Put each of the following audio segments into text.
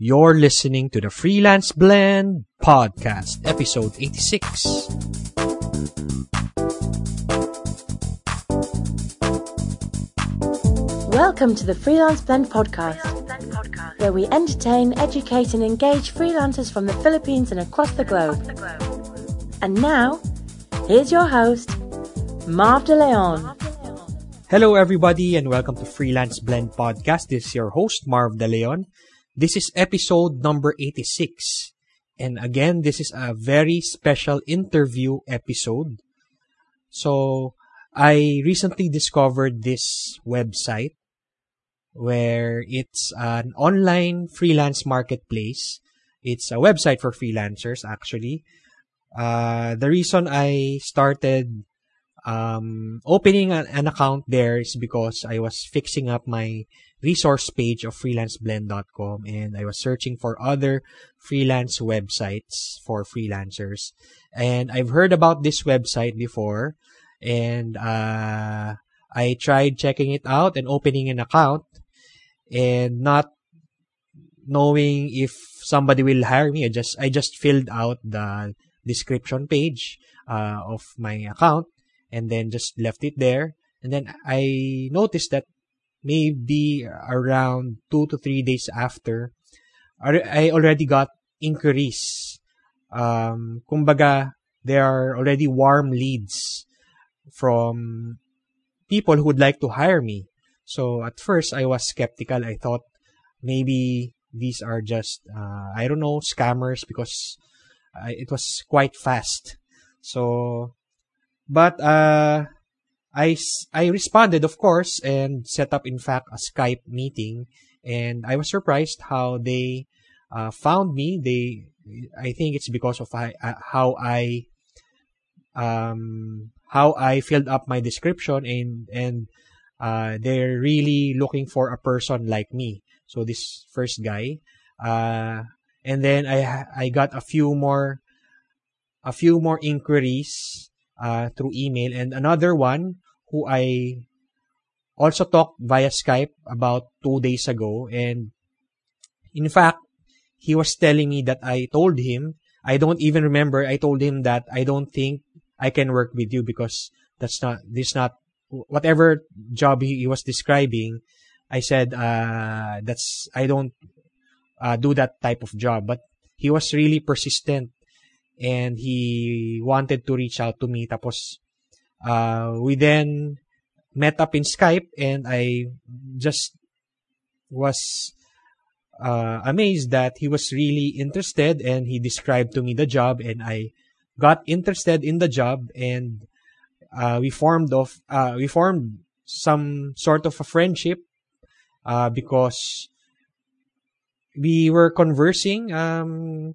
You're listening to the Freelance Blend Podcast, episode 86. Welcome to the Freelance Blend Podcast, where we entertain, educate, and engage freelancers from the Philippines and across the globe. And now, here's your host, Marv De Leon. Hello, everybody, and welcome to Freelance Blend Podcast. This is your host, Marv De Leon. This is episode number 86. And again, this is a very special interview episode. So, I recently discovered this website where it's an online freelance marketplace. It's a website for freelancers, actually. Uh, the reason I started um, opening an, an account there is because I was fixing up my resource page of freelanceblend.com and I was searching for other freelance websites for freelancers. And I've heard about this website before and uh, I tried checking it out and opening an account and not knowing if somebody will hire me. I just I just filled out the description page uh, of my account and then just left it there. And then I noticed that maybe around two to three days after, I already got inquiries. Um, kumbaga, there are already warm leads from people who would like to hire me. So at first, I was skeptical. I thought maybe these are just, uh, I don't know, scammers because uh, it was quite fast. So, but uh, I, I responded, of course, and set up, in fact, a Skype meeting. And I was surprised how they uh, found me. They, I think it's because of I, uh, how I, um, how I filled up my description and and uh, they're really looking for a person like me. So this first guy, uh, and then I I got a few more a few more inquiries uh, through email and another one who I also talked via Skype about two days ago and in fact he was telling me that I told him I don't even remember I told him that I don't think I can work with you because that's not this not whatever job he, he was describing. I said uh, that's I don't uh, do that type of job, but he was really persistent and he wanted to reach out to me. Tapos uh, we then met up in Skype and I just was uh, amazed that he was really interested and he described to me the job and I got interested in the job and uh, we formed of uh, we formed some sort of a friendship uh, because we were conversing um,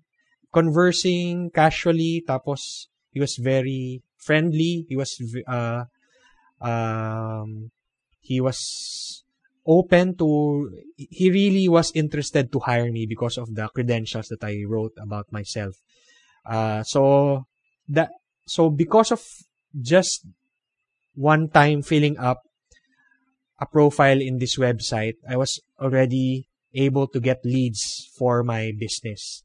conversing casually tapos he was very friendly he was uh, um, he was open to he really was interested to hire me because of the credentials that I wrote about myself uh, so that so because of just one time filling up a profile in this website, I was already able to get leads for my business.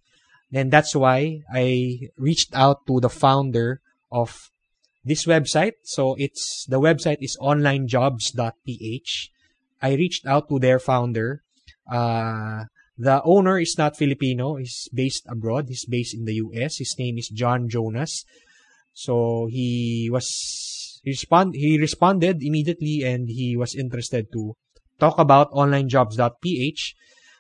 And that's why I reached out to the founder of this website. So it's the website is onlinejobs.ph. I reached out to their founder. Uh, the owner is not Filipino. He's based abroad. He's based in the US. His name is John Jonas. So he was he respond he responded immediately and he was interested to talk about onlinejobs.ph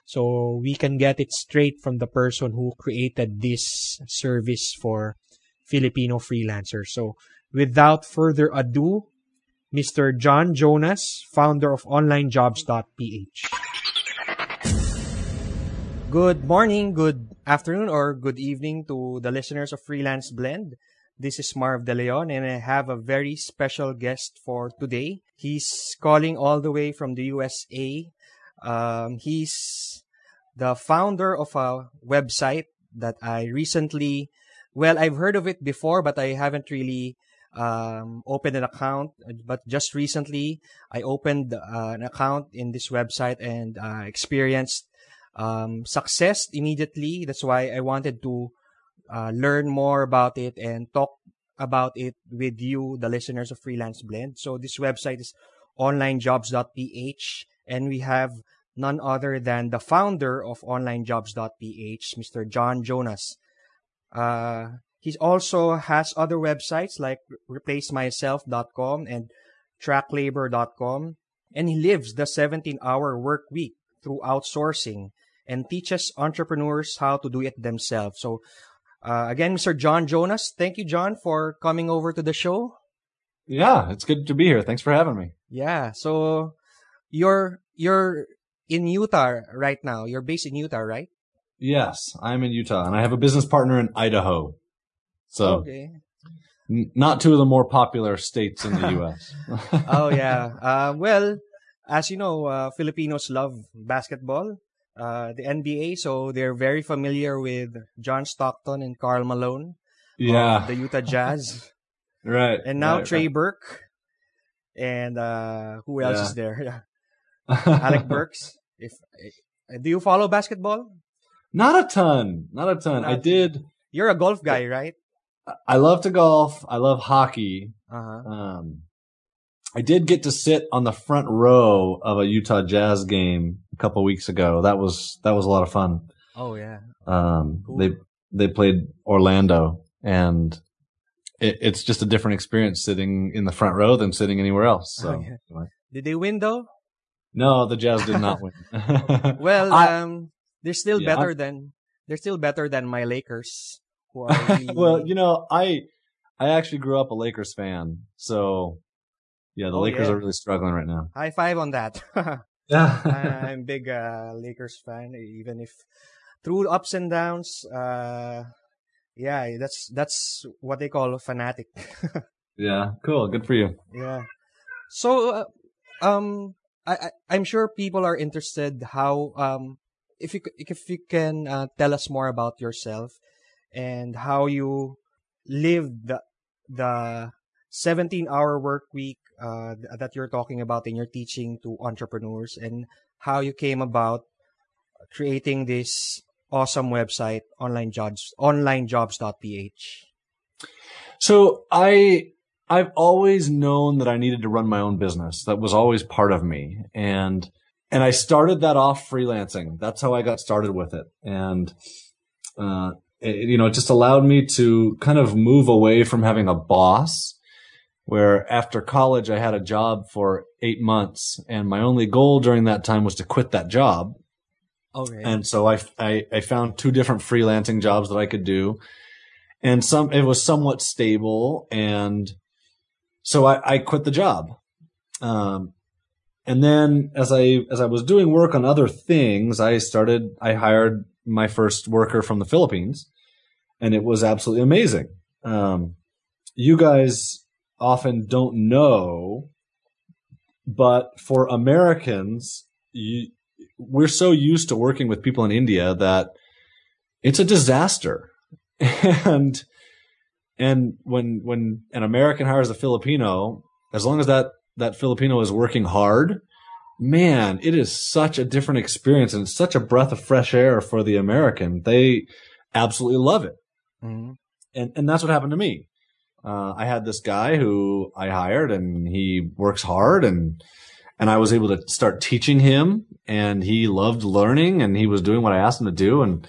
so we can get it straight from the person who created this service for Filipino freelancers. So without further ado, Mr. John Jonas, founder of onlinejobs.ph. Good morning, good afternoon, or good evening to the listeners of Freelance Blend. This is Marv De Leon, and I have a very special guest for today. He's calling all the way from the USA. Um, he's the founder of a website that I recently, well, I've heard of it before, but I haven't really um, opened an account. But just recently, I opened uh, an account in this website and uh, experienced um, success immediately. That's why I wanted to uh, learn more about it and talk about it with you, the listeners of Freelance Blend. So this website is onlinejobs.ph and we have none other than the founder of onlinejobs.ph, Mr. John Jonas. Uh, he also has other websites like replacemyself.com and tracklabor.com. And he lives the 17 hour work week through outsourcing and teaches entrepreneurs how to do it themselves. So, uh, again, Mr. John Jonas, thank you, John, for coming over to the show. Yeah, it's good to be here. Thanks for having me. Yeah. So, you're, you're in Utah right now. You're based in Utah, right? Yes, I'm in Utah and I have a business partner in Idaho. So, okay. n- not two of the more popular states in the U.S. oh yeah. Uh, well, as you know, uh, Filipinos love basketball, uh, the NBA, so they're very familiar with John Stockton and Karl Malone. yeah. the Utah Jazz, right. and now right, Trey right. Burke, and uh, who else Yeah. is there? Yeah, Alec Burks. If uh, do you follow basketball? Not a ton. Not a ton. I did. You're a golf guy, right? I love to golf. I love hockey. Uh huh. Um, I did get to sit on the front row of a Utah Jazz game a couple weeks ago. That was that was a lot of fun. Oh yeah. Um, Cool. they they played Orlando, and it, it's just a different experience sitting in the front row than sitting anywhere else. So, Oh, yeah. Did they win though? no, the Jazz did not win. Well, I- um, they're still Yeah, better than they're still better than my Lakers, who are really, well, you know, I I actually grew up a Lakers fan, so yeah, the Oh, Lakers yeah. are really struggling right now. high five on that. Yeah, I'm a big uh, Lakers fan, even if through ups and downs. Uh, yeah, that's that's what they call a fanatic. yeah, cool, good for you. yeah. So, uh, um, I, I I'm sure people are interested how um if you if you can uh, tell us more about yourself and how you lived the the 17 hour work week uh, that you're talking about in your teaching to entrepreneurs and how you came about creating this awesome website online jobs onlinejobs.ph So I I've always known that I needed to run my own business. That was always part of me. And and I started that off freelancing. That's how I got started with it. And uh it, you know, it just allowed me to kind of move away from having a boss where after college I had a job for 8 months and my only goal during that time was to quit that job. okay And so I, I, I found two different freelancing jobs that I could do. And some, it was somewhat stable. And so I, I quit the job. Um, and then as I, as I was doing work on other things, I started, I hired my first worker from the Philippines and it was absolutely amazing. Um, you guys often don't know, but for Americans, you, we're so used to working with people in India that it's a disaster. and and when when an American hires a Filipino, as long as that that Filipino is working hard, man, it is such a different experience and such a breath of fresh air for the American. They absolutely love it. Mhm. And and that's what happened to me. Uh, I had this guy who I hired and he works hard and and I was able to start teaching him and he loved learning and he was doing what I asked him to do and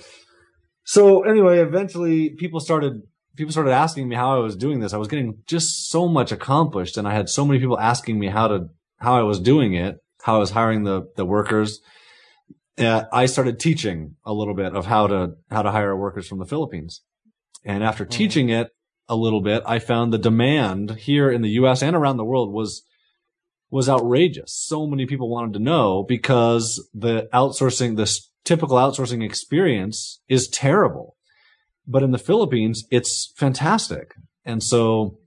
so anyway eventually people started people started asking me how I was doing this I was getting just so much accomplished and I had so many people asking me how to how I was doing it how I was hiring the the workers uh, I started teaching a little bit of how to how to hire workers from the Philippines and after Mhm. teaching it a little bit I found the demand here in the US and around the world was was outrageous. So many people wanted to know because the outsourcing, this typical outsourcing experience is terrible. But in the Philippines, it's fantastic. And so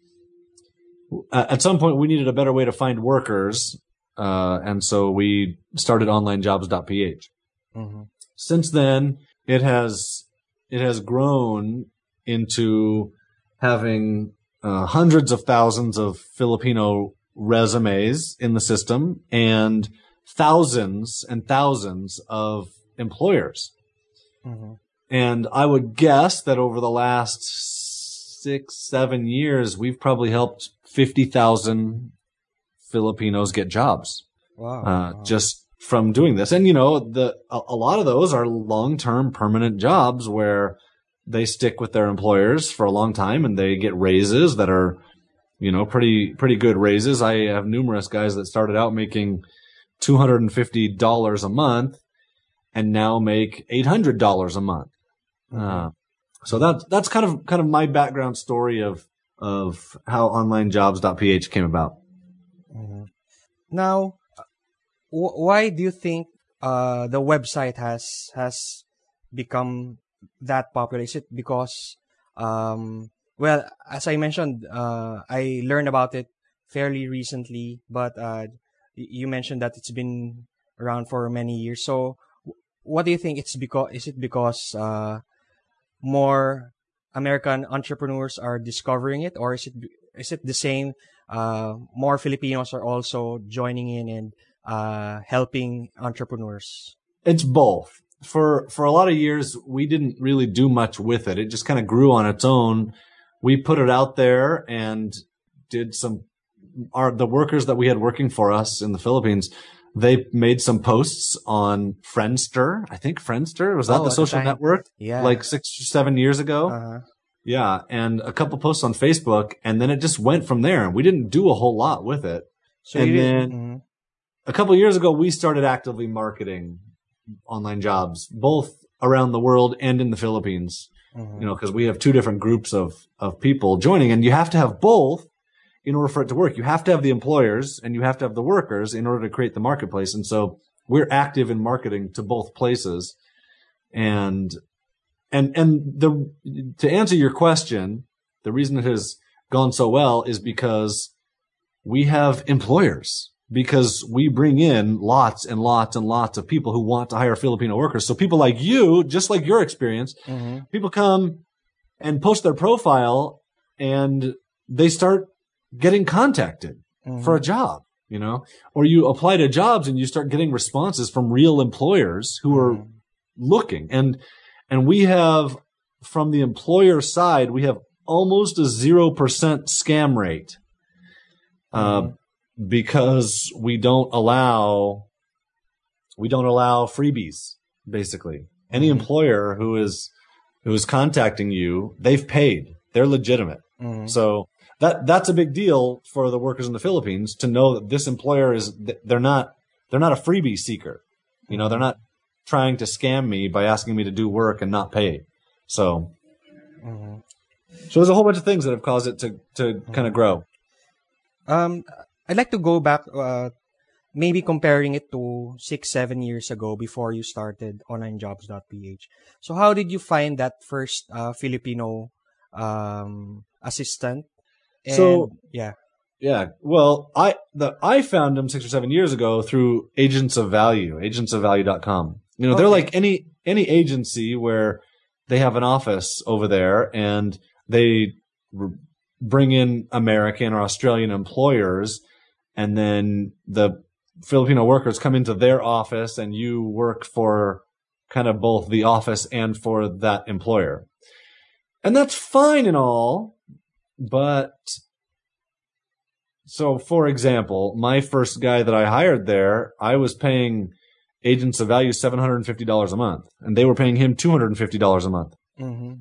uh, at some point we needed a better way to find workers. Uh, and so we started onlinejobs.ph. Mhm. Since then, it has, it has grown into having uh, hundreds of thousands of Filipino resumes in the system and thousands and thousands of employers. Mhm. And I would guess that over the last six, seven years, we've probably helped 50,000 Filipinos get jobs, Wow. uh, wow. just from doing this. And, you know, the, a, a lot of those are long-term permanent jobs where they stick with their employers for a long time and they get raises that are, you know, pretty, pretty good raises. I have numerous guys that started out making $250 a month and now make $800 a month. Uh, so that, that's kind of, kind of my background story of, of how onlinejobs.ph came about. Mhm. Now, w- why do you think uh, the website has has become that popular? Is it because, um, well, as I mentioned, uh, I learned about it fairly recently, but uh, you mentioned that it's been around for many years. So, what do you think? It's because is it because uh, more American entrepreneurs are discovering it, or is it is it the same? Uh, more Filipinos are also joining in and uh, helping entrepreneurs. It's both. For for a lot of years, we didn't really do much with it. It just kind of grew on its own. We put it out there and did some. Our the workers that we had working for us in the Philippines, they made some posts on Friendster. I think Friendster was that Oh, the at the social network, Yeah, like six or seven years ago. uh, Yeah, and a couple posts on Facebook, and then it just went from there. And we didn't do a whole lot with it. so And then- mhm. a couple years ago, we started actively marketing online jobs, both around the world and in the Philippines. Mhm. You know, because we have two different groups of of people joining, and you have to have both in order for it to work. You have to have the employers and you have to have the workers in order to create the marketplace. And so we're active in marketing to both places, and and and the to answer your question, the reason it has gone so well is because we have employers because we bring in lots and lots and lots of people who want to hire Filipino workers. So people like you, just like your experience, Mhm. people come and post their profile and they start getting contacted Mhm. for a job, you know, or you apply to jobs and you start getting responses from real employers who are Mhm. looking and and we have from the employer side we have almost a 0% scam rate uh, because we don't allow we don't allow freebies basically any Mhm. employer who is who is contacting you they've paid they're legitimate Mhm. so that that's a big deal for the workers in the Philippines to know that this employer is they're not they're not a freebie seeker. You know, they're not trying to scam me by asking me to do work and not pay. So Mhm. so there's a whole bunch of things that have caused it to to kind of grow. Um, I'd like to go back, uh, maybe comparing it to six, seven years ago before you started onlinejobs.ph. So how did you find that first uh, Filipino um, assistant? And, So- yeah, Yeah. Well, I the I found them 6 or 7 years ago through Agents of Value, agentsofvalue.com. You know, they're like any any agency where they have an office over there and they bring in American or Australian employers and then the Filipino workers come into their office and you work for kind of both the office and for that employer. And that's fine and all, but so for example, my first guy that I hired there, I was paying agents of value $750 a month and they were paying him $250 a month. hmm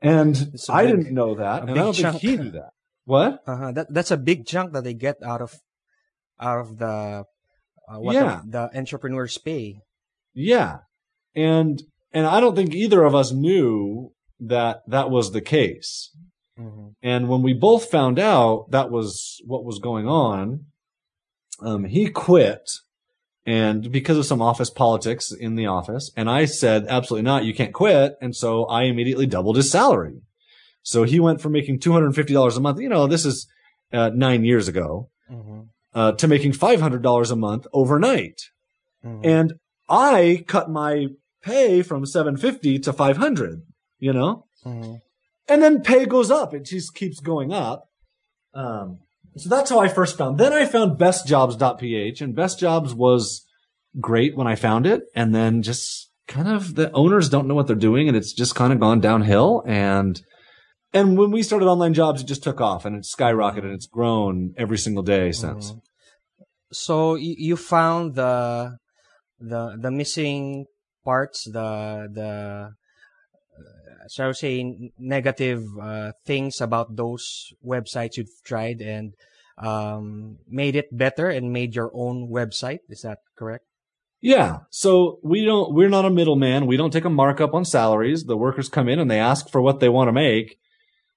And I big- didn't know that. And I don't chunk. think he knew that. What? uh-huh. that that's a big chunk that they get out of out of the uh, what Yeah. the, the entrepreneurs pay. Yeah. And, and I don't think either of us knew that that was the case. Hmm And when we both found out that was what was going on, um, he quit and because of some office politics in the office. And I said, absolutely not. You can't quit. And so I immediately doubled his salary. So he went from making $250 a month. You know, this is uh, nine years ago, hmm uh, to making $500 a month overnight. hmm And I cut my pay from 750 to 500, you know? hmm and then pay goes up. It just keeps going up. Um, so that's how I first found. Then I found bestjobs.ph and Best Jobs was great when I found it and then just kind of the owners don't know what they're doing and it's just kind of gone downhill and and when we started online jobs it just took off and it's skyrocketed and it's grown every single day since Mhm. So you, found the the the missing parts, the the shall we say negative uh, things about those websites you've tried and um, made it better and made your own website. Is that correct? Yeah. So we don't, we're not a middleman. We don't take a markup on salaries. The workers come in and they ask for what they want to make.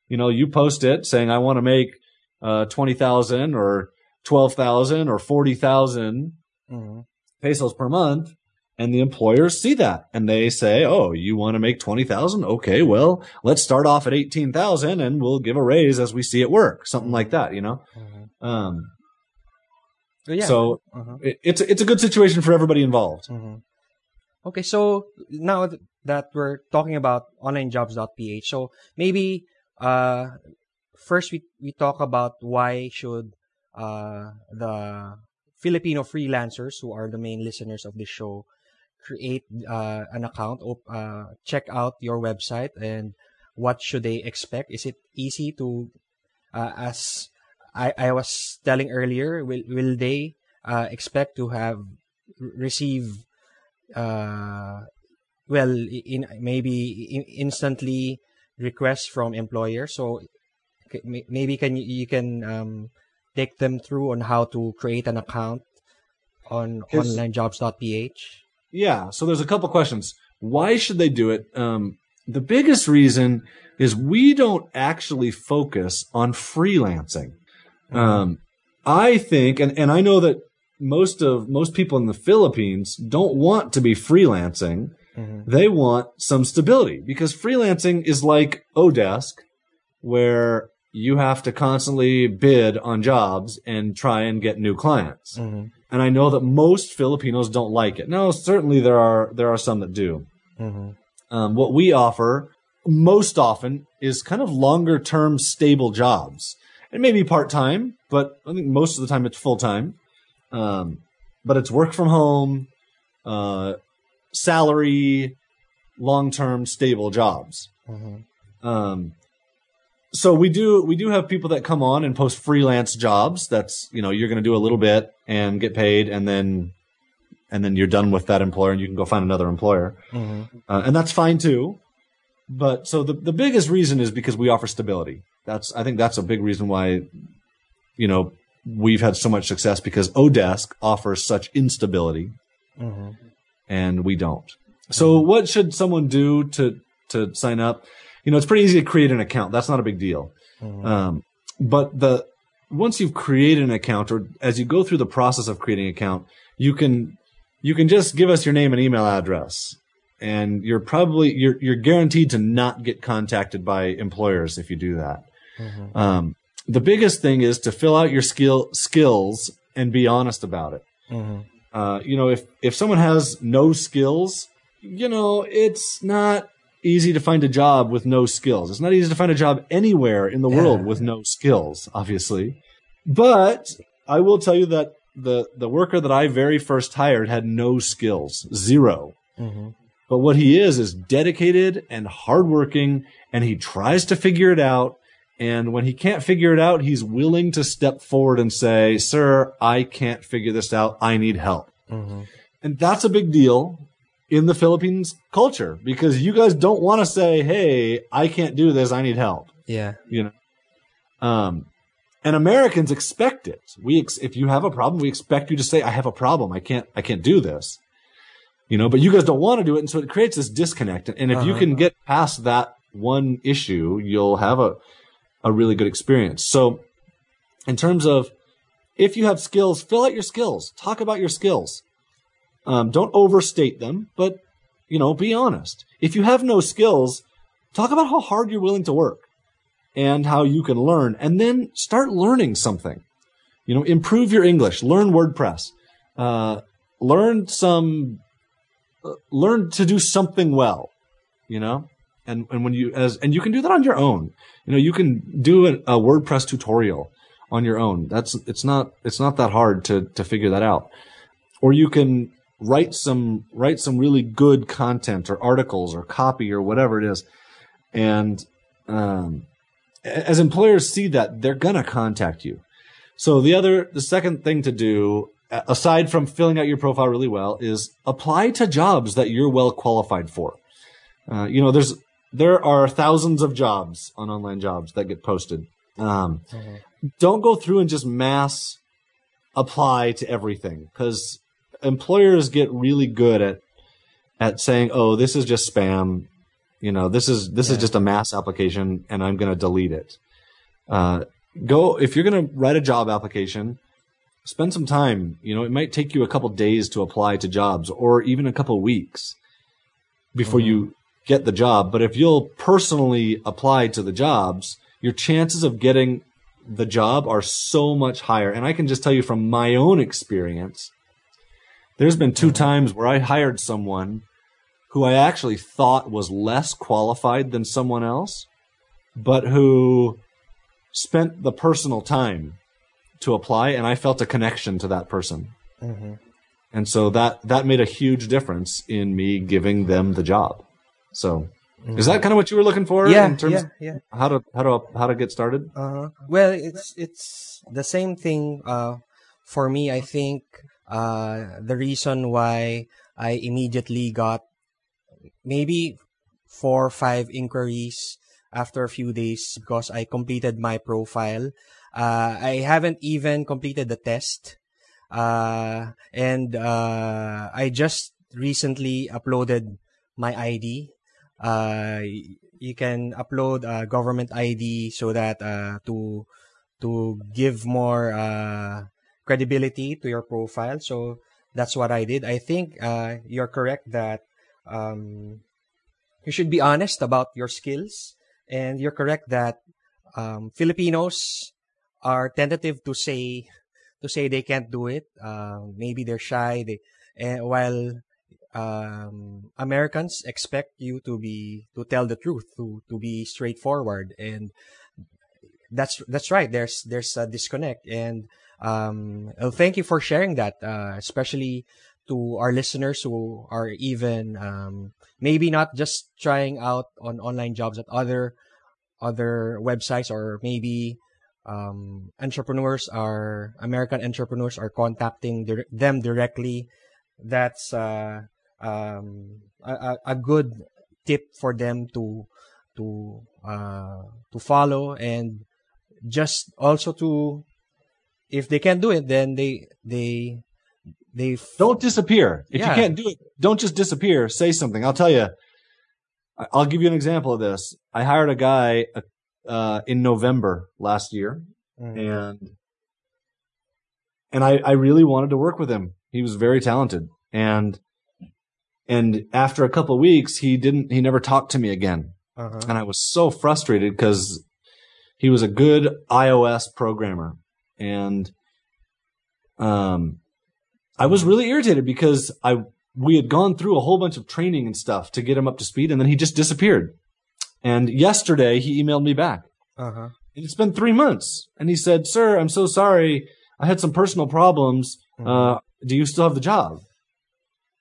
You know, you post it saying, I want to make, uh, 20,000 or 12,000 or 40,000 Mm-hmm. pesos per month. And the employers see that and they say, Oh, you want to make 20,000? Okay. Well, let's start off at 18,000 and we'll give a raise as we see it work. Something like that, you know? Um, Yeah. so uh-huh. it, it's, it's a good situation for everybody involved. Mhm. Okay, so now that we're talking about onlinejobs.ph, so maybe uh, first we, we talk about why should uh, the Filipino freelancers who are the main listeners of this show create uh, an account, op- uh, check out your website, and what should they expect? Is it easy to, uh, as I, I was telling earlier, will will they uh, expect to have receive uh, well, in maybe in, instantly requests from employers. So maybe can you, you can um, take them through on how to create an account on onlinejobs.ph. Yeah. So there's a couple questions. Why should they do it? Um, the biggest reason is we don't actually focus on freelancing. Um, I think, and, and I know that most of, most people in the Philippines don't want to be freelancing. They want some stability because freelancing is like Odesk where you have to constantly bid on jobs and try and get new clients. Mhm. And I know that most Filipinos don't like it. No, certainly there are there are some that do. Mhm. Um, what we offer most often is kind of longer term stable jobs. It may be part time, but I think most of the time it's full time. Um, but it's work from home, uh, salary, long term stable jobs. Mhm. Um, so we do we do have people that come on and post freelance jobs. That's you know you're going to do a little bit and get paid, and then and then you're done with that employer, and you can go find another employer, Mhm. uh, and that's fine too. But so the the biggest reason is because we offer stability. That's I think that's a big reason why you know we've had so much success because Odesk offers such instability Mhm. and we don't. So what should someone do to to sign up? You know, it's pretty easy to create an account. That's not a big deal. Um, but the once you've created an account, or as you go through the process of creating an account, you can you can just give us your name and email address, and you're probably you're you're guaranteed to not get contacted by employers if you do that. Um, the biggest thing is to fill out your skill skills and be honest about it. Mhm. Uh, you know, if if someone has no skills, you know, it's not easy to find a job with no skills. It's not easy to find a job anywhere in the world with no skills, obviously. But I will tell you that the the worker that I very first hired had no skills, zero. Mhm. But what he is is dedicated and hardworking, and he tries to figure it out. And when he can't figure it out, he's willing to step forward and say, "Sir, I can't figure this out. I need help." Mhm. And that's a big deal in the Philippines culture because you guys don't want to say, "Hey, I can't do this. I need help." Yeah. You know. Um, and Americans expect it. We, ex- if you have a problem, we expect you to say, "I have a problem. I can't. I can't do this." You know, but you guys don't want to do it, and so it creates this disconnect. And if you Uh-huh. can get past that one issue, you'll have a a really good experience. So, in terms of if you have skills, fill out your skills. Talk about your skills. Um, don't overstate them, but you know, be honest. If you have no skills, talk about how hard you're willing to work and how you can learn, and then start learning something. You know, improve your English, learn WordPress, uh, learn some, uh, learn to do something well. You know, and and when you as and you can do that on your own. You know, you can do a, a WordPress tutorial on your own. That's it's not it's not that hard to to figure that out. Or you can write some write some really good content or articles or copy or whatever it is, and um, as employers see that, they're gonna contact you. So the other, the second thing to do, aside from filling out your profile really well, is apply to jobs that you're well qualified for. Uh, you know, there's there are thousands of jobs on online jobs that get posted. Um, mm-hmm. Don't go through and just mass apply to everything because employers get really good at at saying, "Oh, this is just spam." You know, this is this yeah. is just a mass application, and I'm going to delete it. Uh, go if you're going to write a job application, spend some time. You know, it might take you a couple days to apply to jobs, or even a couple weeks before mm-hmm. you get the job. But if you'll personally apply to the jobs, your chances of getting the job are so much higher. And I can just tell you from my own experience, there's been two times where I hired someone who I actually thought was less qualified than someone else, but who spent the personal time to apply and I felt a connection to that person. Mm-hmm. And so that, that made a huge difference in me giving them the job. So mm-hmm. is that kind of what you were looking for yeah, in terms yeah, yeah. of how to how to how to get started? Uh-huh. Well, it's it's the same thing uh, for me. I think uh, the reason why I immediately got maybe four or five inquiries after a few days because I completed my profile. Uh, I haven't even completed the test. Uh, and uh, I just recently uploaded my ID uh, you can upload a government ID so that uh, to to give more uh, credibility to your profile. So that's what I did. I think uh, you're correct that um, you should be honest about your skills, and you're correct that um, Filipinos are tentative to say to say they can't do it. Uh, maybe they're shy. They and while um, Americans expect you to be to tell the truth, to to be straightforward, and that's that's right. There's there's a disconnect, and um, well, thank you for sharing that, uh, especially to our listeners who are even um, maybe not just trying out on online jobs at other other websites or maybe um, entrepreneurs are American entrepreneurs are contacting dir- them directly. That's uh, um, a, a good tip for them to to uh, to follow and just also to if they can't do it then they they they f- don't disappear if yeah. you can't do it don't just disappear say something i'll tell you i'll give you an example of this i hired a guy uh, in november last year mm-hmm. and and I, I really wanted to work with him he was very talented and and after a couple weeks, he didn't, he never talked to me again. Uh-huh. And I was so frustrated because he was a good iOS programmer. And, um, I was really irritated because I, we had gone through a whole bunch of training and stuff to get him up to speed and then he just disappeared. And yesterday he emailed me back. Uh-huh. It's been three months. And he said, sir, I'm so sorry. I had some personal problems. Mm-hmm. Uh, do you still have the job?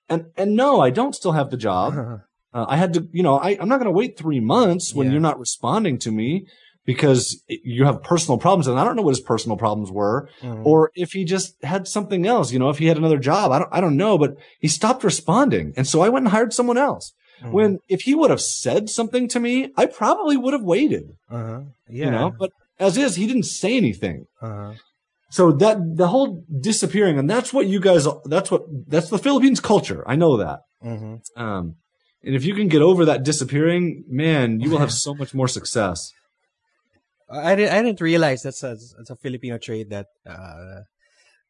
And and no, I don't still have the job. uh, I had to, you know, I, I'm not going to wait three months when yeah. you're not responding to me because you have personal problems. And I don't know what his personal problems were, mm-hmm. or if he just had something else. You know, if he had another job, I don't, I don't know. But he stopped responding, and so I went and hired someone else. Mm-hmm. When if he would have said something to me, I probably would have waited. Uh-huh. Yeah. You know, but as is, he didn't say anything. Uh-huh so that the whole disappearing, and that's what you guys, that's what, that's the Philippines culture. I know that. Mm-hmm. Um, and if you can get over that disappearing, man, you will have so much more success. I didn't, I didn't realize that's a, that's a Filipino trait that, uh,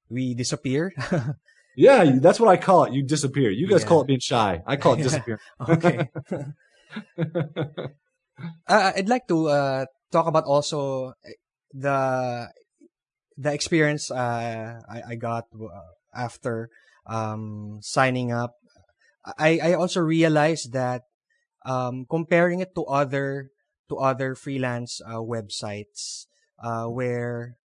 we disappear. yeah, that's what I call it. You disappear. You guys yeah. call it being shy. I call it disappear. okay. uh, I'd like to, uh, talk about also the the experience uh, I, I got uh, after um, signing up, I, I also realized that um, comparing it to other to other freelance uh, websites uh, where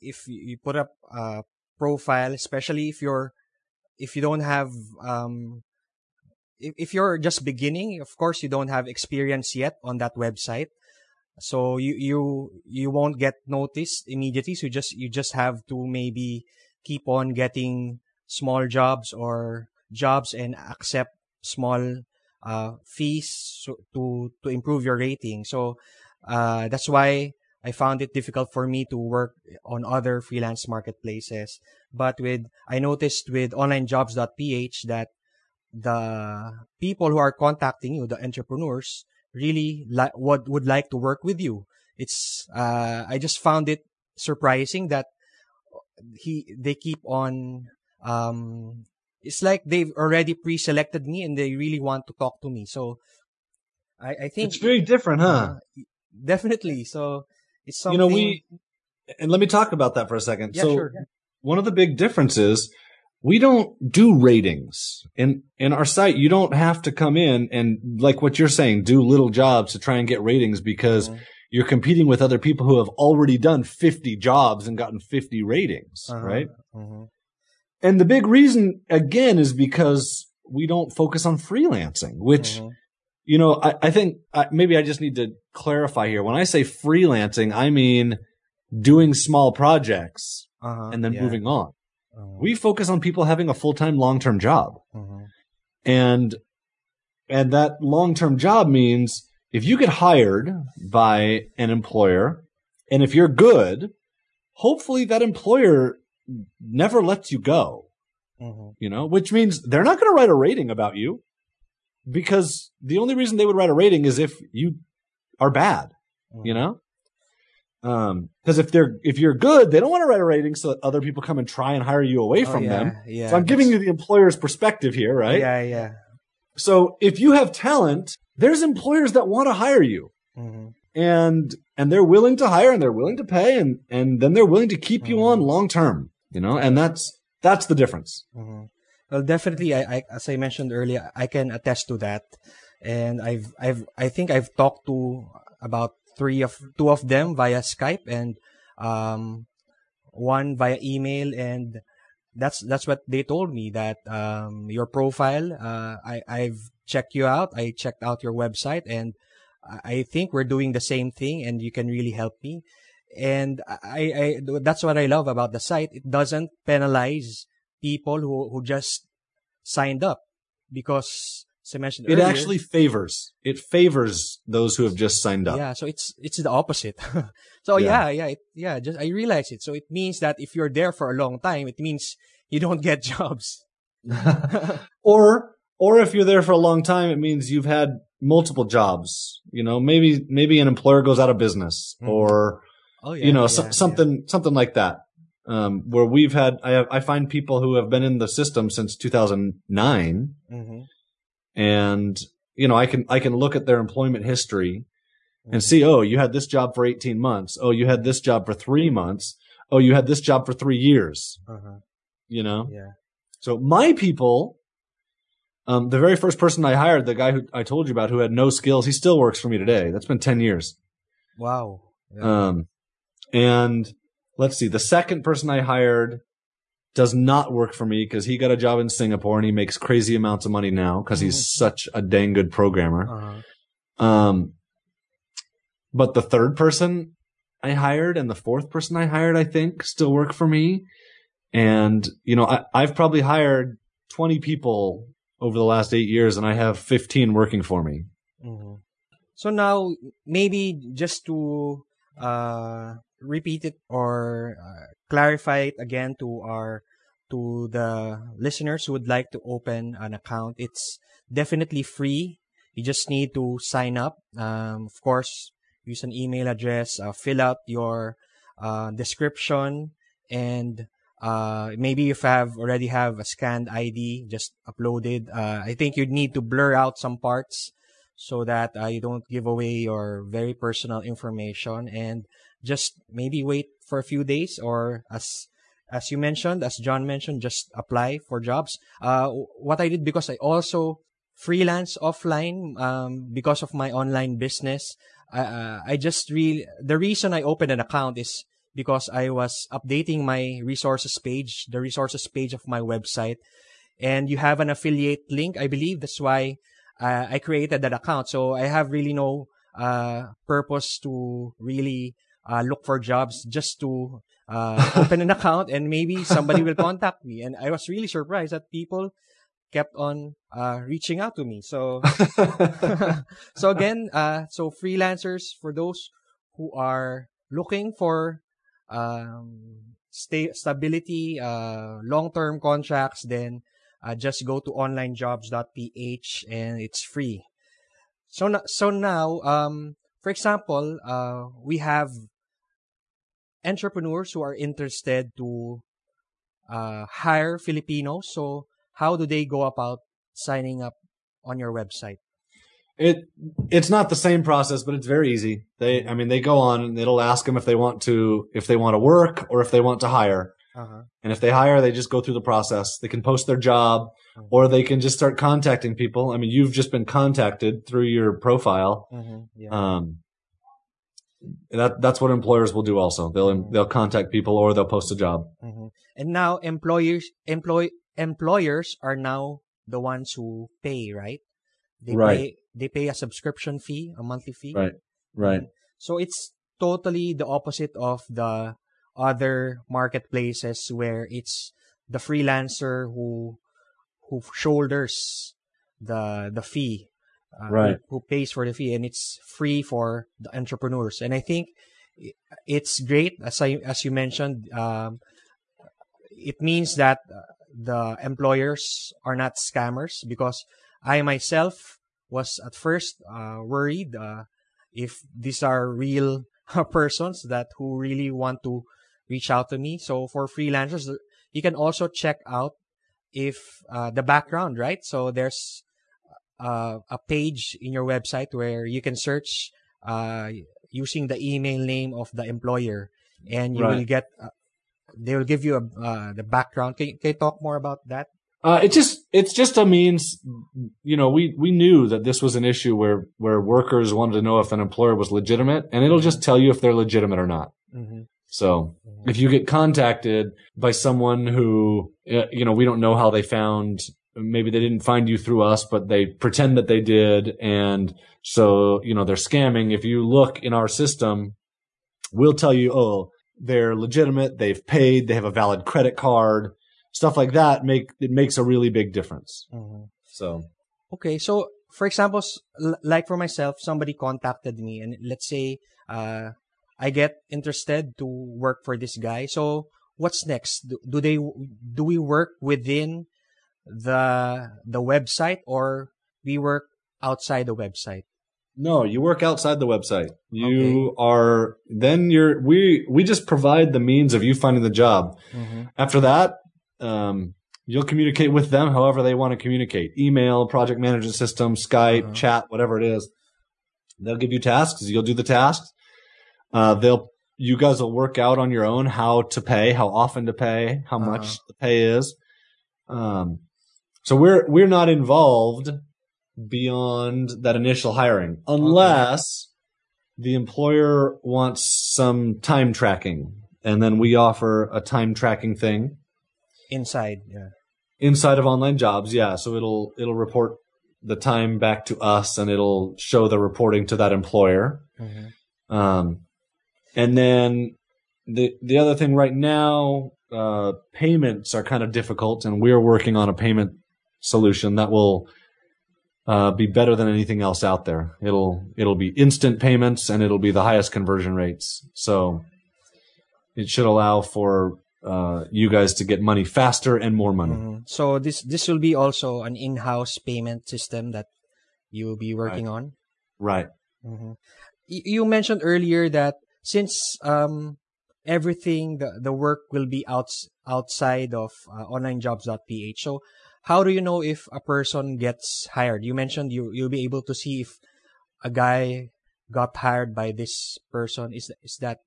if you put up a profile, especially if you're if you don't have um, if, if you're just beginning, of course you don't have experience yet on that website. So you you you won't get noticed immediately. So you just you just have to maybe keep on getting small jobs or jobs and accept small uh, fees to to improve your rating. So uh, that's why I found it difficult for me to work on other freelance marketplaces. But with I noticed with onlinejobs.ph that the people who are contacting you, the entrepreneurs, really like would would like to work with you. It's uh, I just found it surprising that he they keep on um it's like they've already pre-selected me and they really want to talk to me. So I, I think It's very different, huh? uh, definitely. So it's something. you know, we and let me talk about that for a second. yeah so sure one of the big differences we don't do ratings in in our site you don't have to come in and like what you're saying do little jobs to try and get ratings because Mhm. you're competing with other people who have already done 50 jobs and gotten 50 ratings Uh-huh. right Mhm. And the big reason again is because we don't focus on freelancing which Mhm. you know i, I think I, maybe i just need to clarify here when i say freelancing i mean doing small projects Uh-huh. and then Yeah. moving on Uh-huh. we focus on people having a full-time long-term job Mhm. and and that long-term job means if you get hired by an employer and if you're good hopefully that employer never lets you go Mhm. you know which means they're not going to write a rating about you because the only reason they would write a rating is if you are bad you Mhm. know um because if they're if you're good they don't want to write a rating so that other people come and try and hire you away Oh, from yeah, them Yeah. so I'm giving you the employer's perspective here, right? Yeah. Yeah. So if you have talent, there's employers that want to hire you Mhm. and and they're willing to hire and they're willing to pay and and then they're willing to keep you on long term, you know? And that's that's the difference. Mhm. Well, definitely, I, I, as I mentioned earlier, I can attest to that, and I've, I've, I think I've talked to about three of, two of them via Skype, and um, one via email, and that's that's what they told me that um, your profile, uh, I, I've checked you out, I checked out your website, and I think we're doing the same thing, and you can really help me. And I, I, that's what I love about the site. It doesn't penalize people who, who just signed up because as I mentioned It earlier, actually favors it favors those who have just signed up. yeah, so it's it's the opposite. so Yeah. yeah, yeah, it, yeah. Just I realize it. So it means that if you're there for a long time, it means you don't get jobs. or or if you're there for a long time, it means you've had multiple jobs. You know, maybe maybe an employer goes out of business Mhm. or Oh yeah, you know, yeah, so, yeah. something, something like that. Um, where we've had, I have, I find people who have been in the system since 2009 Mhm, and, you know, I can, I can look at their employment history and mhm. see, oh, you had this job for 18 months. Oh, you had this job for three months. Oh, you had this job for three years, Uh-huh. you know? Yeah. So my people, um, the very first person I hired, the guy who I told you about who had no skills, he still works for me today. That's been 10 years. Wow. Yeah. Um, and let's see, the second person I hired does not work for me because he got a job in Singapore and he makes crazy amounts of money now because he's Mhm. such a dang good programmer. uh-huh. Um, but the third person I hired and the fourth person I hired, I think still work for me. And, you know, I, I've probably hired 20 people over the last eight years and I have 15 working for me. Mhm. So now maybe just to uh, repeat it or uh, clarify it again to our to the listeners who would like to open an account. It's definitely free. You just need to sign up. Um, of course, use an email address, uh, fill out your uh, description, and uh, maybe if you have already have a scanned ID, just upload it. Uh, I think you'd need to blur out some parts so that uh, you don't give away your very personal information and just maybe wait for a few days or as as you mentioned as john mentioned just apply for jobs uh what i did because i also freelance offline um because of my online business uh, i just really the reason i opened an account is because i was updating my resources page the resources page of my website and you have an affiliate link. I believe that's why uh, I created that account. So I have really no uh, purpose to really uh, look for jobs just to uh, open an account and maybe somebody will contact me. And I was really surprised that people kept on uh, reaching out to me. So, so again, uh, so freelancers for those who are looking for um, sta- stability, uh, long-term contracts, then uh, just go to onlinejobs.ph and it's free. So, na- so now, um, for example, uh, we have entrepreneurs who are interested to uh, hire Filipinos. So, how do they go about signing up on your website? It it's not the same process, but it's very easy. They, I mean, they go on and it'll ask them if they want to if they want to work or if they want to hire. Uh-huh. And if they hire, they just go through the process. They can post their job or they can just start contacting people. I mean, you've just been contacted through your profile. Mm-hmm. Yeah. Um, that that's what employers will do. Also, they'll they'll contact people or they'll post a job. hmm And now employers employ employers are now the ones who pay, right? They Right. pay they pay a subscription fee, a monthly fee. Right. Right. So it's totally the opposite of the other marketplaces where it's the freelancer who who shoulders the the fee, uh, Right. Who, who pays for the fee, and it's free for the entrepreneurs. And I think it's great, as I as you mentioned. Um, it means that uh, the employers are not scammers because I myself was at first uh, worried uh, if these are real persons that who really want to reach out to me. So for freelancers, you can also check out if uh, the background, right? So there's uh, a page in your website where you can search uh, using the email name of the employer, and you will get. Uh, they will give you a, uh, the background. Can, you- can you talk more about that? Uh, it just it's just a means. You know, we we knew that this was an issue where where workers wanted to know if an employer was legitimate, and it'll just tell you if they're legitimate or not. Mm-hmm. So if you get contacted by someone who, uh, you know, we don't know how they found, maybe they didn't find you through us, but they pretend that they did. And so, you know, they're scamming. If you look in our system, we'll tell you, oh, they're legitimate. They've paid. They have a valid credit card. Stuff like that make, it makes a really big difference. Mm-hmm. So Okay, so for example, like for myself, somebody contacted me, and let's say uh, I get interested to work for this guy. So what's next? Do, do they do we work within the the website, or we work outside the website? No, you work outside the website. You are then you're we we just provide the means of you finding the job. After that, um, you'll communicate with them however they want to communicate: email, project management system, Skype, Uh-huh. chat, whatever it is. They'll give you tasks. You'll do the tasks. Uh, they'll you guys will work out on your own how to pay, how often to pay, how Uh-huh. much the pay is. Um, so we're we're not involved beyond that initial hiring unless the employer wants some time tracking. And then we offer a time tracking thing. Inside, yeah. inside of online jobs yeah. So it'll it'll report the time back to us and it'll show the reporting to that employer. Um, and then the the other thing right now uh, payments are kind of difficult and we're working on a payment solution that will uh, be better than anything else out there. It'll it'll be instant payments and it'll be the highest conversion rates. So it should allow for uh, you guys to get money faster and more money. Mhm. So this this will be also an in-house payment system that you will be working on. Right. hmm You, you mentioned earlier that since um, everything the, the work will be outs, outside of uh, onlinejobs.ph, so how do you know if a person gets hired? You mentioned you you'll be able to see if a guy got hired by this person. Is is that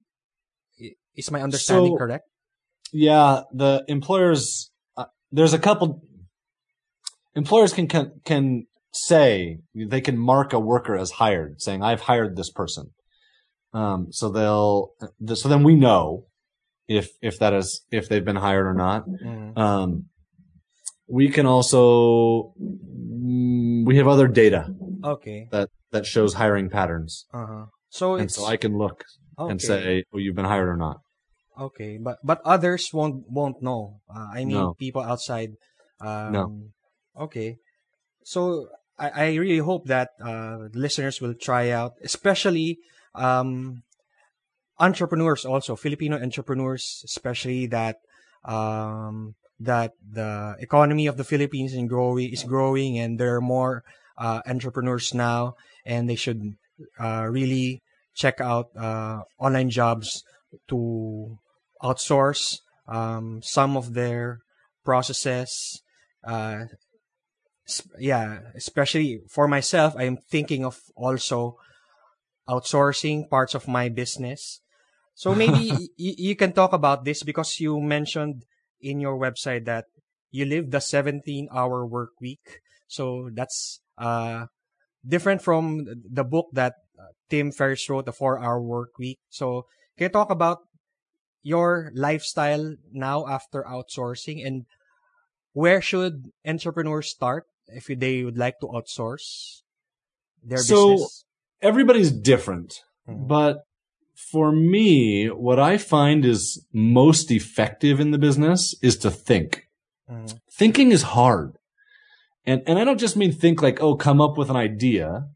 is my understanding So- correct? Yeah, the employers. Uh, there's a couple. Employers can, can can say they can mark a worker as hired, saying I've hired this person. Um, so they'll. So then we know if if that is if they've been hired or not. Mhm. Um, we can also mm, we have other data Okay. that that shows hiring patterns, Uh-huh. So and it's so I can look and say, "Oh, you've been hired or not." Okay, but but others won't won't know. Uh, I mean, No. people outside. Um, No. Okay, so I, I really hope that uh, listeners will try out, especially um, entrepreneurs, also Filipino entrepreneurs, especially that um, that the economy of the Philippines is growing is growing, and there are more uh, entrepreneurs now, and they should uh, really check out uh, online jobs to outsource um, some of their processes. Uh, s- yeah, especially for myself, I'm thinking of also outsourcing parts of my business. So maybe y- you can talk about this because you mentioned in your website that you live the 17 hour work week. So that's uh, different from the book that uh, Tim Ferriss wrote, The Four Hour Work Week. So can you talk about your lifestyle now after outsourcing and where should entrepreneurs start if they would like to outsource their So- business? Everybody's different, Mhm. but for me, what I find is most effective in the business is to think. Mhm. thinking is hard. And, and I don't just mean think like, oh, come up with an idea.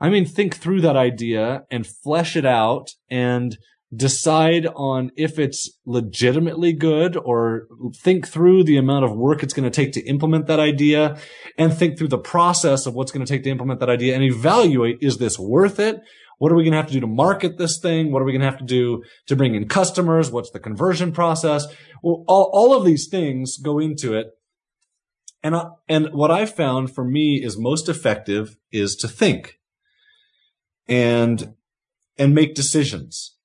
I mean, think through that idea and flesh it out and decide on if it's legitimately good or think through the amount of work it's going to take to implement that idea and think through the process of what's going to take to implement that idea and evaluate, is this worth it? What are we going to have to do to market this thing? What are we going to have to do to bring in customers? What's the conversion process? Well, all, all of these things go into it. And, I, and what I found for me is most effective is to think and, and make decisions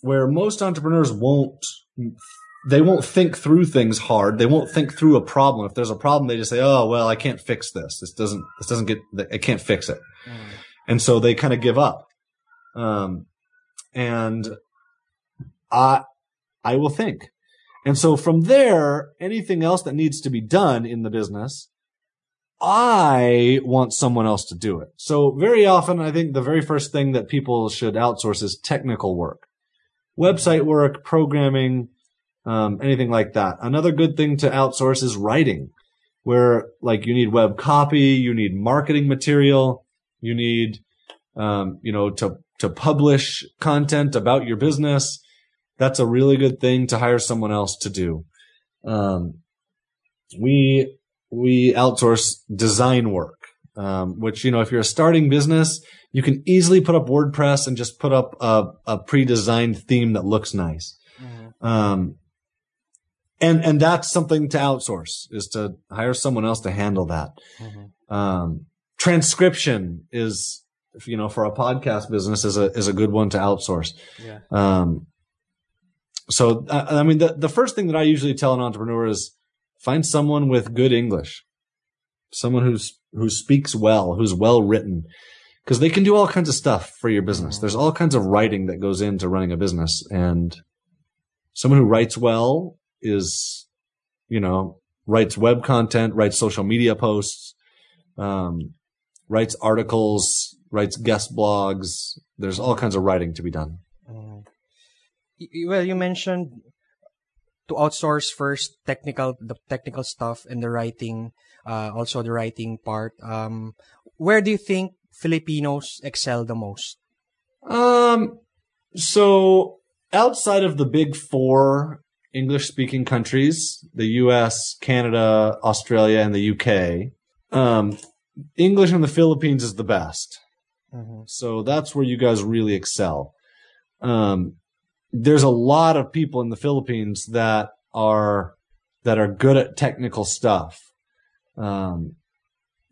where most entrepreneurs won't, they won't think through things hard. They won't think through a problem. If there's a problem, they just say, Oh, well, I can't fix this. This doesn't, this doesn't get, I can't fix it. Mm. And so they kind of give up. Um, and I, I will think. And so from there, anything else that needs to be done in the business, I want someone else to do it. So very often, I think the very first thing that people should outsource is technical work, website work, programming, um, anything like that. Another good thing to outsource is writing, where like you need web copy, you need marketing material, you need, um, you know, to to publish content about your business. That's a really good thing to hire someone else to do. Um, we we outsource design work, um, which you know if you're a starting business, you can easily put up WordPress and just put up a, a pre-designed theme that looks nice. Um, and and that's something to outsource is to hire someone else to handle that. Um, transcription is you know for a podcast business is a is a good one to outsource. Yeah. Um, so I, I mean the the first thing that I usually tell an entrepreneur is find someone with good English, someone who's who speaks well, who's well written, because they can do all kinds of stuff for your business. There's all kinds of writing that goes into running a business, and someone who writes well is, you know, writes web content, writes social media posts, um, writes articles, writes guest blogs. There's all kinds of writing to be done. Mm. Well, you mentioned to outsource first technical the technical stuff and the writing, uh, also the writing part. Um, where do you think Filipinos excel the most? Um, so outside of the big four English speaking countries, the US, Canada, Australia, and the UK, um, English in the Philippines is the best. So that's where you guys really excel. Um, there's a lot of people in the Philippines that are, that are good at technical stuff. Um,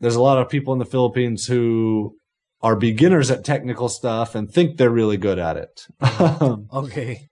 there's a lot of people in the Philippines who are beginners at technical stuff and think they're really good at it. Um, Okay.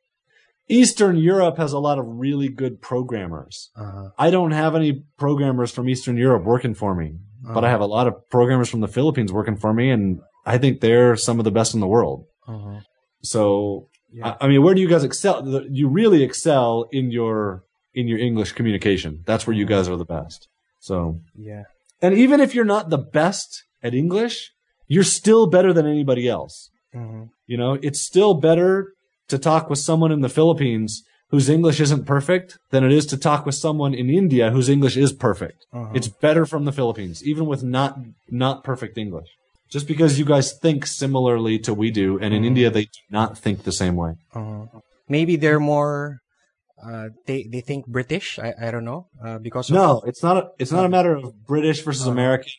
Eastern Europe has a lot of really good programmers. Uh, I don't have any programmers from Eastern Europe working for me, but I have a lot of programmers from the Philippines working for me, and I think they're some of the best in the world. uh, So, Yeah. I, I mean, where do you guys excel? You really excel in your in your English communication. That's where you guys are the best. So, Yeah. and even if you're not the best at English, you're still better than anybody else. hmm You know, it's still better to talk with someone in the Philippines whose English isn't perfect than it is to talk with someone in India whose English is perfect. Uh-huh. It's better from the Philippines, even with not not perfect English. Just because you guys think similarly to we do, and in India they do not think the same way. Uh-huh. Maybe they're more. Uh, they they think British. I I don't know. Uh, because of, No, it's not. A, it's not a matter of British versus Uh-huh. American.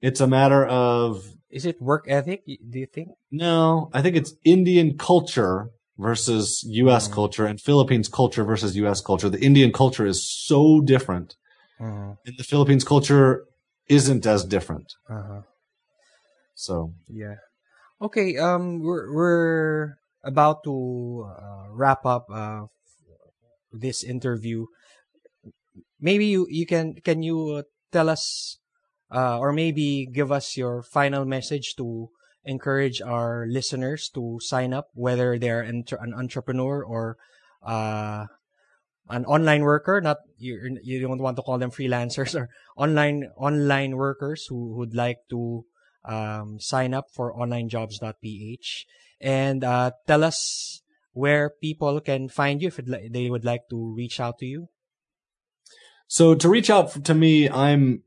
It's a matter of is it work ethic? Do you think? no. I think it's Indian culture versus U.S. Mhm. culture, and Philippines culture versus U.S. culture. The Indian culture is so different, Uh-huh. and the Philippines culture isn't as different. Uh-huh. So Yeah. Okay. Um, we're we're about to uh, wrap up uh, this interview. Maybe you you can can you uh, tell us, uh, or maybe give us your final message to encourage our listeners to sign up, whether they're entre- an entrepreneur or uh, an online worker. Not you you don't want to call them freelancers or online online workers who would like to um, sign up for onlinejobs.ph and uh, tell us where people can find you if li- they would like to reach out to you. so to reach out to me, I'm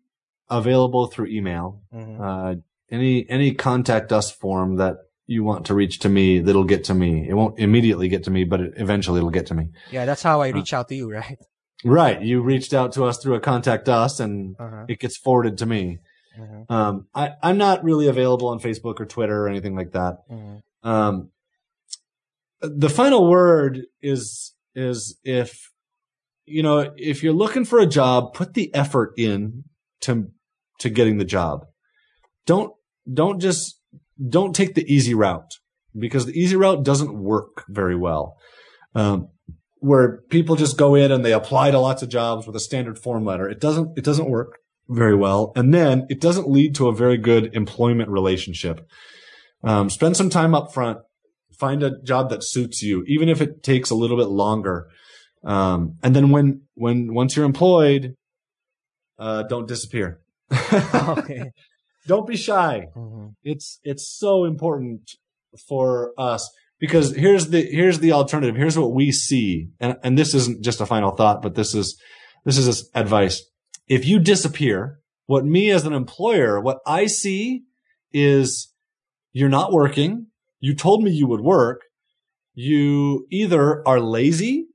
available through email. Mhm. Uh, any any contact us form that you want to reach to me, that'll get to me. It won't immediately get to me, but it, eventually it'll get to me. yeah, that's how Uh, I reach out to you, right? Right. You reached out to us through a contact us and Uh-huh. it gets forwarded to me. Mhm. Um, I, I'm not really available on Facebook or Twitter or anything like that. Mhm. Um, the final word is, is if, you know, if you're looking for a job, put the effort in to, to getting the job. Don't, don't just, don't take the easy route because the easy route doesn't work very well. Um, where people just go in and they apply to lots of jobs with a standard form letter. It doesn't, it doesn't work very well. And then it doesn't lead to a very good employment relationship. Um, spend some time up front, find a job that suits you, even if it takes a little bit longer. Um, and then when, when, once you're employed, uh, don't disappear. okay. don't be shy. Mhm. It's, it's so important for us because here's the, here's the alternative. Here's what we see. And, and this isn't just a final thought, but this is, this is advice. If you disappear, what me as an employer, what I see is you're not working. You told me you would work. You either are lazy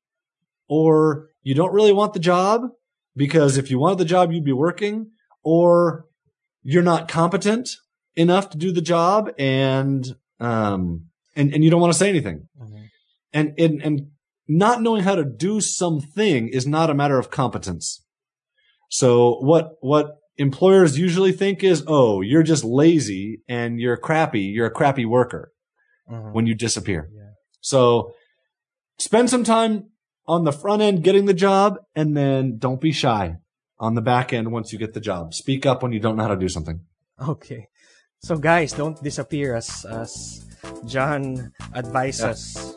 or you don't really want the job because if you wanted the job, you'd be working or you're not competent enough to do the job and, um, and, and you don't want to say anything. Mhm. And, and, and not knowing how to do something is not a matter of competence. So what, what employers usually think is, oh, you're just lazy and you're crappy. You're a crappy worker Mhm. when you disappear. Yeah. So spend some time on the front end getting the job and then don't be shy on the back end once you get the job. Speak up when you don't know how to do something. Okay. So guys, don't disappear as as John advises. Yeah. us.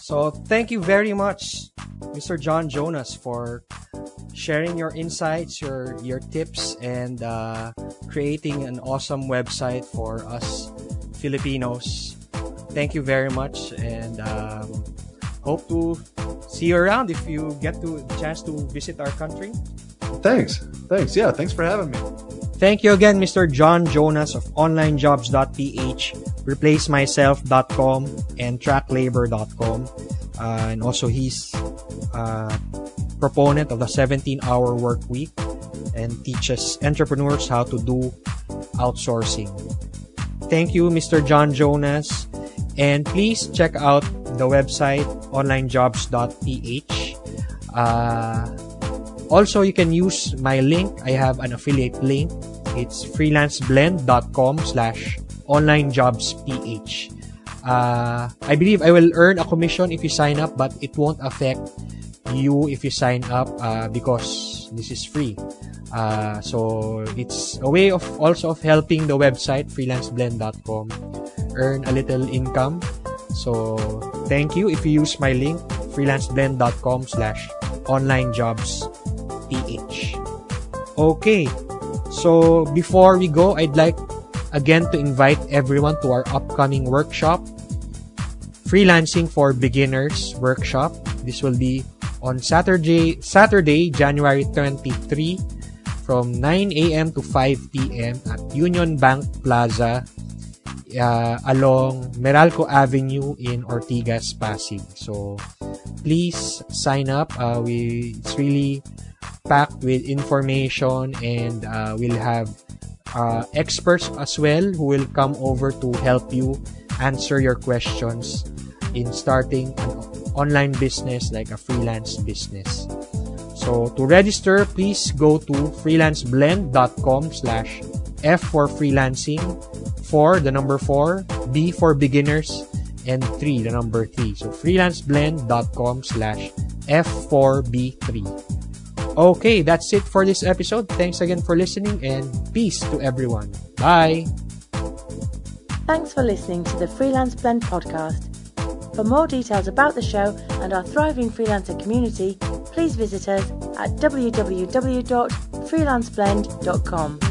So thank you very much, Mr. John Jonas, for sharing your insights, your your tips, and uh, creating an awesome website for us Filipinos. Thank you very much, and um, hope to see you around if you get to the chance to visit our country. Thanks. Thanks. Yeah. Thanks for having me. Thank you again, Mr. John Jonas of onlinejobs.ph, replacemyself.com, and tracklabor.com. Uh, and also, he's uh, proponent of the 17-hour work week and teaches entrepreneurs how to do outsourcing. Thank you, Mr. John Jonas. And please check out the website onlinejobs.ph. Uh, also, you can use my link. I have an affiliate link. It's freelanceblend.com slash onlinejobsph. Uh, I believe I will earn a commission if you sign up, but it won't affect you if you sign up uh, because this is free. Uh, so it's a way of also of helping the website freelanceblend.com earn a little income. So thank you if you use my link freelanceblend.com slash onlinejobsph. Okay. So before we go, I'd like again to invite everyone to our upcoming workshop, Freelancing for Beginners workshop. This will be on Saturday, Saturday, January 23 from 9 a.m. to 5 p.m. at Union Bank Plaza uh, along Meralco Avenue in Ortigas, Pasig. So please sign up. Uh, we it's really packed with information and uh, we'll have uh, experts as well who will come over to help you answer your questions in starting an online business like a freelance business. So to register, please go to freelanceblend.com slash F for freelancing, for the number 4, B for beginners, and 3, the number 3. So freelanceblend.com slash F4B3. Okay, that's it for this episode. Thanks again for listening and peace to everyone. Bye. Thanks for listening to the Freelance Blend podcast. For more details about the show and our thriving freelancer community, please visit us at www.freelanceblend.com.